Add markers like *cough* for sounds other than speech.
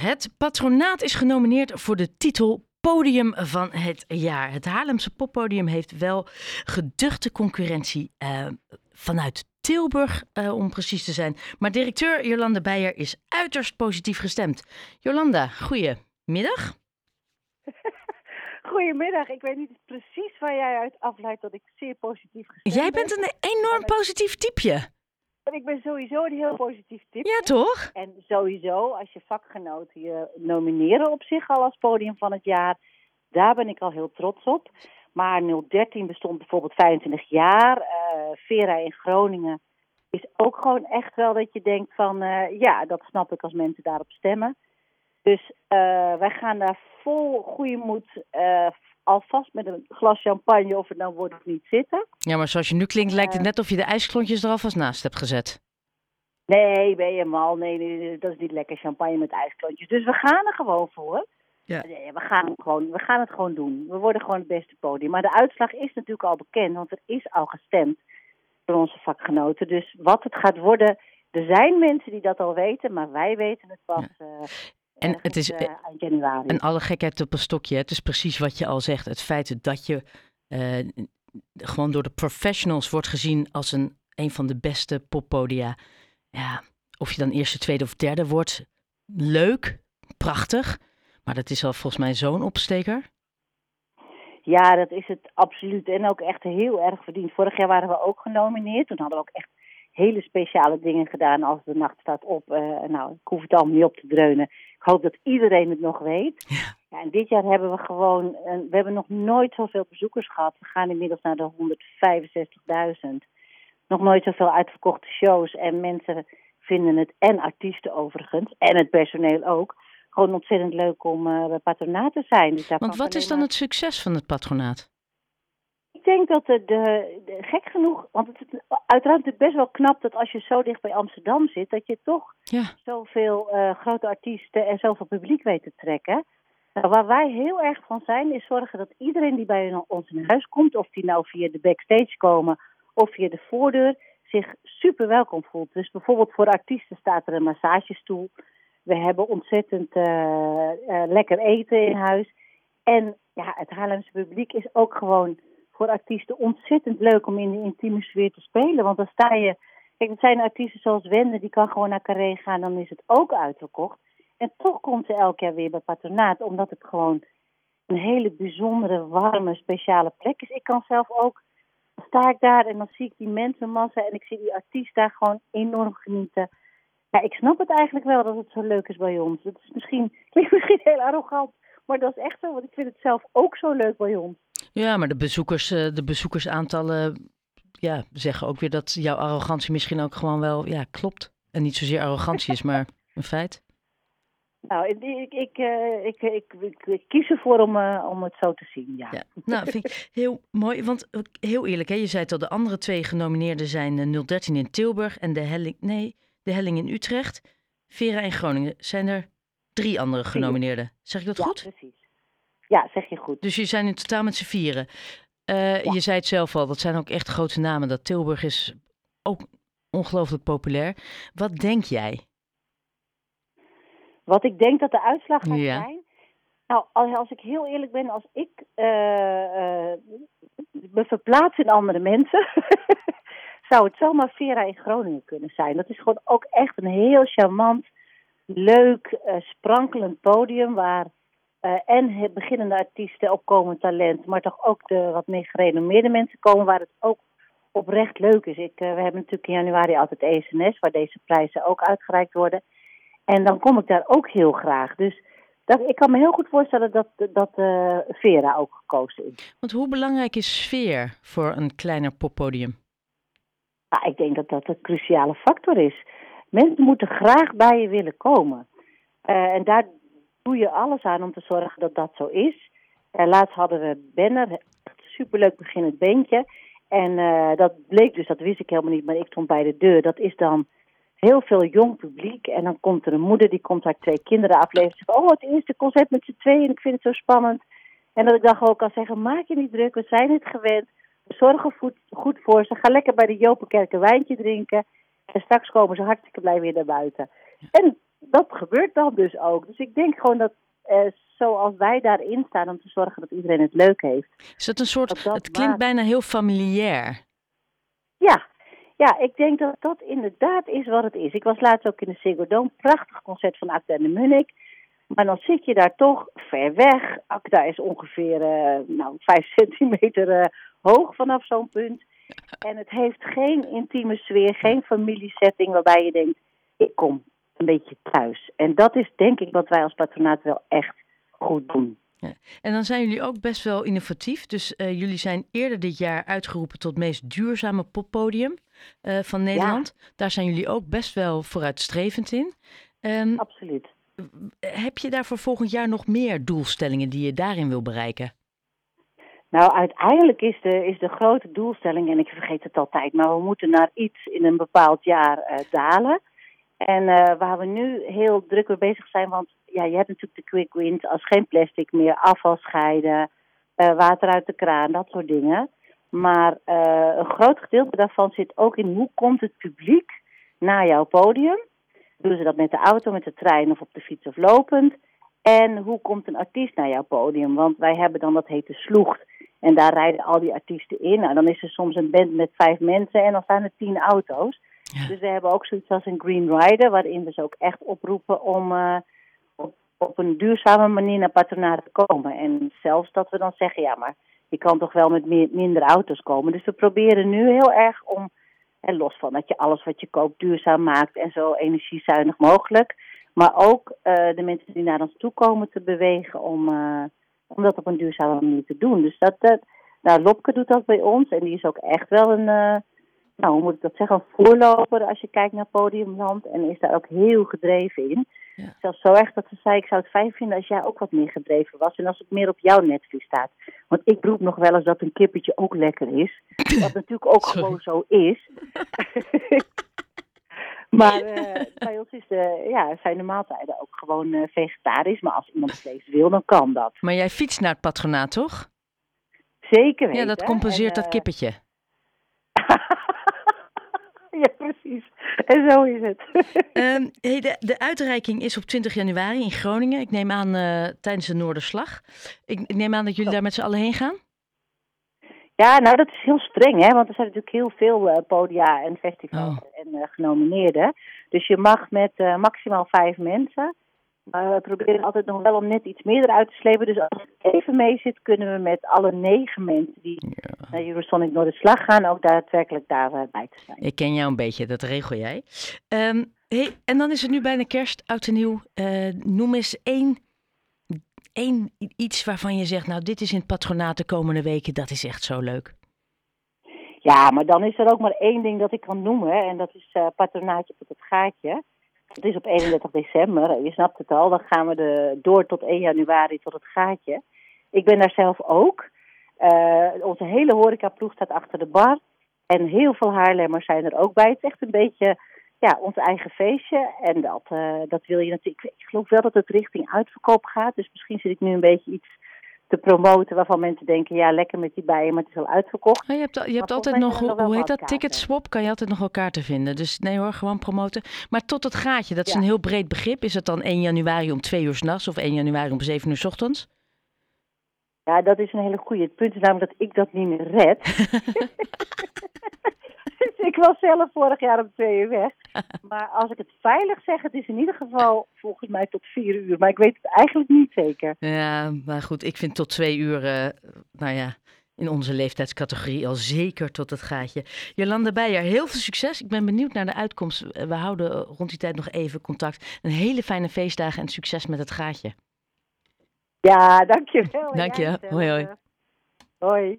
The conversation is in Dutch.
Het patronaat is genomineerd voor de titel Podium van het jaar. Het Haarlemse poppodium heeft wel geduchte concurrentie uh, vanuit Tilburg, uh, om precies te zijn. Maar directeur Jolanda Beijer is uiterst positief gestemd. Jolanda, goedemiddag. *laughs* Goedemiddag. Ik weet niet precies waar jij uit afleidt dat ik zeer positief gestemd ben. Jij bent een enorm positief typeje. Ik ben sowieso een heel positief type. Ja, toch? En sowieso, als je vakgenoten je nomineren op zich al als podium van het jaar, daar ben ik al heel trots op. Maar 013 bestond bijvoorbeeld 25 jaar. Uh, Vera in Groningen is ook gewoon echt wel dat je denkt van, uh, ja, dat snap ik als mensen daarop stemmen. Dus uh, wij gaan daar vol goede moed alvast met een glas champagne, of het nou wordt of niet, zitten. Ja, maar zoals je nu klinkt, lijkt het net of je de ijsklontjes er alvast naast hebt gezet. Nee, ben je mal. Nee, nee, nee, dat is niet lekker champagne met ijsklontjes. Dus we gaan er gewoon voor. Ja. Nee, we, gaan gewoon, we gaan het gewoon doen. We worden gewoon het beste podium. Maar de uitslag is natuurlijk al bekend, want er is al gestemd door onze vakgenoten. Dus wat het gaat worden, er zijn mensen die dat al weten, maar wij weten het pas. Ja. Uh, en het is uh, januari. En alle gekheid op een stokje. Het is precies wat je al zegt. Het feit dat je uh, gewoon door de professionals wordt gezien als een, een van de beste poppodia. Ja, of je dan eerste, tweede of derde wordt, leuk, prachtig. Maar dat is al volgens mij zo'n opsteker. Ja, dat is het absoluut. En ook echt heel erg verdiend. Vorig jaar waren we ook genomineerd. Toen hadden we ook echt hele speciale dingen gedaan als de nacht staat op. Uh, nou, ik hoef het allemaal niet op te dreunen. Ik hoop dat iedereen het nog weet. Ja. ja en dit jaar hebben we gewoon, uh, we hebben nog nooit zoveel bezoekers gehad. We gaan inmiddels naar de 165.000. Nog nooit zoveel uitverkochte shows. En mensen vinden het, en artiesten overigens, en het personeel ook, gewoon ontzettend leuk om uh, bij patronaat te zijn. Dus Want wat is dan het succes van het patronaat? Ik denk dat de, de, de, gek genoeg, want het is uiteraard het best wel knap dat als je zo dicht bij Amsterdam zit, dat je toch ja. zoveel uh, grote artiesten en zoveel publiek weet te trekken. Nou, waar wij heel erg van zijn, is zorgen dat iedereen die bij ons in huis komt, of die nou via de backstage komen of via de voordeur, zich super welkom voelt. Dus bijvoorbeeld voor artiesten staat er een massagestoel. We hebben ontzettend uh, uh, lekker eten in huis. En ja, het Haarlemse publiek is ook gewoon voor artiesten ontzettend leuk om in de intieme sfeer te spelen. Want dan sta je. Kijk, het zijn artiesten zoals Wende, die kan gewoon naar Carré gaan, dan is het ook uitverkocht. En toch komt ze elk jaar weer bij Patronaat, omdat het gewoon een hele bijzondere, warme, speciale plek is. Ik kan zelf ook, dan sta ik daar en dan zie ik die mensenmassa en ik zie die artiest daar gewoon enorm genieten. Ja, ik snap het eigenlijk wel dat het zo leuk is bij ons. Het is misschien, *laughs* klinkt misschien heel arrogant, maar dat is echt zo, want ik vind het zelf ook zo leuk bij ons. Ja, maar de, bezoekers, de bezoekersaantallen ja, zeggen ook weer dat jouw arrogantie misschien ook gewoon wel ja, klopt. En niet zozeer arrogantie is, maar *laughs* een feit. Nou, ik, ik, ik, ik, ik, ik kies ervoor om, uh, om het zo te zien, ja. ja. Nou, vind ik heel mooi. Want heel eerlijk, hè, je zei het al, de andere twee genomineerden zijn 013 in Tilburg en de Helling, nee, de Helling in Utrecht. Vera in Groningen. Zijn er drie andere genomineerden? Zeg ik dat ja, goed? precies. Ja, zeg je goed. Dus je zijn in totaal met z'n vieren. Uh, ja. Je zei het zelf al, dat zijn ook echt grote namen. Dat Tilburg is ook ongelooflijk populair. Wat denk jij? Wat ik denk dat de uitslag gaat ja. zijn. Nou, als ik heel eerlijk ben, als ik uh, uh, me verplaats in andere mensen, *laughs* zou het zomaar Vera in Groningen kunnen zijn. Dat is gewoon ook echt een heel charmant, leuk, sprankelend podium waar en het beginnende artiesten, opkomend talent, maar toch ook de wat meer gerenommeerde mensen komen waar het ook oprecht leuk is. Ik, we hebben natuurlijk in januari altijd ESNS, waar deze prijzen ook uitgereikt worden. En dan kom ik daar ook heel graag. Dus dat, ik kan me heel goed voorstellen dat, dat uh, Vera ook gekozen is. Want hoe belangrijk is sfeer voor een kleiner poppodium? Ja, ik denk dat dat een cruciale factor is. Mensen moeten graag bij je willen komen. Uh, en daar doe je alles aan om te zorgen dat dat zo is. Uh, laatst hadden we Benner, superleuk beginnend bandje. En dat bleek dus, dat wist ik helemaal niet, maar ik stond bij de deur. Dat is dan heel veel jong publiek. En dan komt er een moeder, die komt haar twee kinderen afleveren. Zegt, oh, het eerste concert met z'n tweeën en ik vind het zo spannend. En dat ik dan gewoon kan zeggen, maak je niet druk, we zijn het gewend. We zorgen goed, goed voor ze. Ga lekker bij de Jopenkerk een wijntje drinken. En straks komen ze hartstikke blij weer naar buiten. En dat gebeurt dan dus ook. Dus ik denk gewoon dat uh, zoals wij daarin staan om te zorgen dat iedereen het leuk heeft. Is dat een soort, het klinkt bijna heel familiair. Ja, ja, ik denk dat dat inderdaad is wat het is. Ik was laatst ook in de Ziggo Dome, prachtig concert van Acta en de Munnik. Maar dan zit je daar toch ver weg. Acta is ongeveer uh, nou, vijf *laughs* centimeter uh, hoog vanaf zo'n punt. En het heeft geen intieme sfeer, geen familiesetting waarbij je denkt, ik kom een beetje thuis. En dat is denk ik wat wij als patronaat wel echt goed doen. Ja. En dan zijn jullie ook best wel innovatief. Dus uh, jullie zijn eerder dit jaar uitgeroepen tot meest duurzame poppodium uh, van Nederland. Ja. Daar zijn jullie ook best wel vooruitstrevend in. Um, Absoluut. Heb je daar voor volgend jaar nog meer doelstellingen die je daarin wil bereiken? Nou, uiteindelijk is de, is de grote doelstelling, en ik vergeet het altijd, maar we moeten naar iets in een bepaald jaar uh, dalen. En uh, waar we nu heel druk mee bezig zijn, want ja, je hebt natuurlijk de quick wins als geen plastic meer, afval scheiden, uh, water uit de kraan, dat soort dingen. Maar uh, een groot gedeelte daarvan zit ook in hoe komt het publiek naar jouw podium. Doen ze dat met de auto, met de trein of op de fiets of lopend? En hoe komt een artiest naar jouw podium? Want wij hebben dan dat hete sloegt. En daar rijden al die artiesten in. Nou, dan is er soms een band met vijf mensen en dan staan er tien auto's. Dus we hebben ook zoiets als een Green Rider, waarin we ze ook echt oproepen om uh, op, op, een duurzame manier naar patronaat te komen. En zelfs dat we dan zeggen, ja, maar je kan toch wel met meer, minder auto's komen. Dus we proberen nu heel erg om, en los van dat je alles wat je koopt duurzaam maakt en zo energiezuinig mogelijk. Maar ook uh, de mensen die naar ons toe komen te bewegen om, uh, om dat op een duurzame manier te doen. Dus dat, dat nou, Lopke doet dat bij ons en die is ook echt wel een, nou hoe moet ik dat zeggen, een voorloper als je kijkt naar Podiumland. En is daar ook heel gedreven in. Ja. Zelfs zo echt dat ze zei, ik zou het fijn vinden als jij ook wat meer gedreven was. En als het meer op jouw netvlies staat. Want ik roep nog wel eens dat een kippetje ook lekker is. *clears throat* Wat natuurlijk ook Sorry. gewoon zo is. *laughs* maar uh, bij ons is de, ja, zijn de maaltijden ook gewoon uh, vegetarisch. Maar als iemand vlees wil, dan kan dat. Maar jij fietst naar het patronaat, toch? Zeker weten. Ja, dat compenseert en, uh, dat kippetje. Ja, precies. En zo is het. um, *laughs* hey, de, de, uitreiking is op 20 januari in Groningen. Ik neem aan uh, tijdens de Noorderslag. Ik, ik, neem aan dat jullie oh. daar met z'n allen heen gaan? Ja, nou dat is heel streng, hè? want er zijn natuurlijk heel veel uh, podia en festivals oh. en uh, genomineerden. Dus je mag met maximaal vijf mensen. Maar we proberen altijd nog wel om net iets meer eruit te slepen. Dus als het even mee zit, kunnen we met alle negen mensen die ja. naar Eurosonic Noorderslag gaan, ook daadwerkelijk daarbij te zijn. Ik ken jou een beetje, dat regel jij. Um, hey, en dan is het nu bijna kerst, oud en nieuw. Uh, noem eens één, één iets waarvan je zegt, nou dit is in het patronaat de komende weken, dat is echt zo leuk. Ja, maar dan is er ook maar één ding dat ik kan noemen. En dat is uh, patronaatje tot het gaatje. Het is op 31 december, je snapt het al. Dan gaan we de, door tot 1 januari tot het gaatje. Ik ben daar zelf ook. Uh, onze hele horecaploeg staat achter de bar. En heel veel Haarlemmers zijn er ook bij. Het is echt een beetje ja, ons eigen feestje. En dat, uh, dat wil je natuurlijk. Ik geloof wel dat het richting uitverkoop gaat. Dus misschien zit ik nu een beetje iets te promoten waarvan mensen denken, ja, lekker met die bijen, maar het is al uitverkocht. Oh, je hebt, je hebt altijd nog, hoe, hoe heet dat, ticketswap, kan je altijd nog wel kaarten vinden. Dus nee hoor, gewoon promoten. Maar tot het gaatje, dat is ja. een heel breed begrip. Is het dan 1 januari om 2 uur s'nachts of 1 januari om 7 uur s ochtends? Ja, dat is een hele goede. Het punt is namelijk dat ik dat niet meer red. *laughs* ik was zelf vorig jaar om twee uur weg. *laughs* Maar als ik het veilig zeg, het is in ieder geval volgens mij tot vier uur. Maar ik weet het eigenlijk niet zeker. Ja, maar goed, ik vind tot twee uur, uh, nou ja, in onze leeftijdscategorie al zeker tot het gaatje. Jolanda Beijer, heel veel succes. Ik ben benieuwd naar de uitkomst. We houden rond die tijd nog even contact. Een hele fijne feestdagen en succes met het gaatje. Ja, dankjewel. Dank je. Hoi, hoi. Hoi.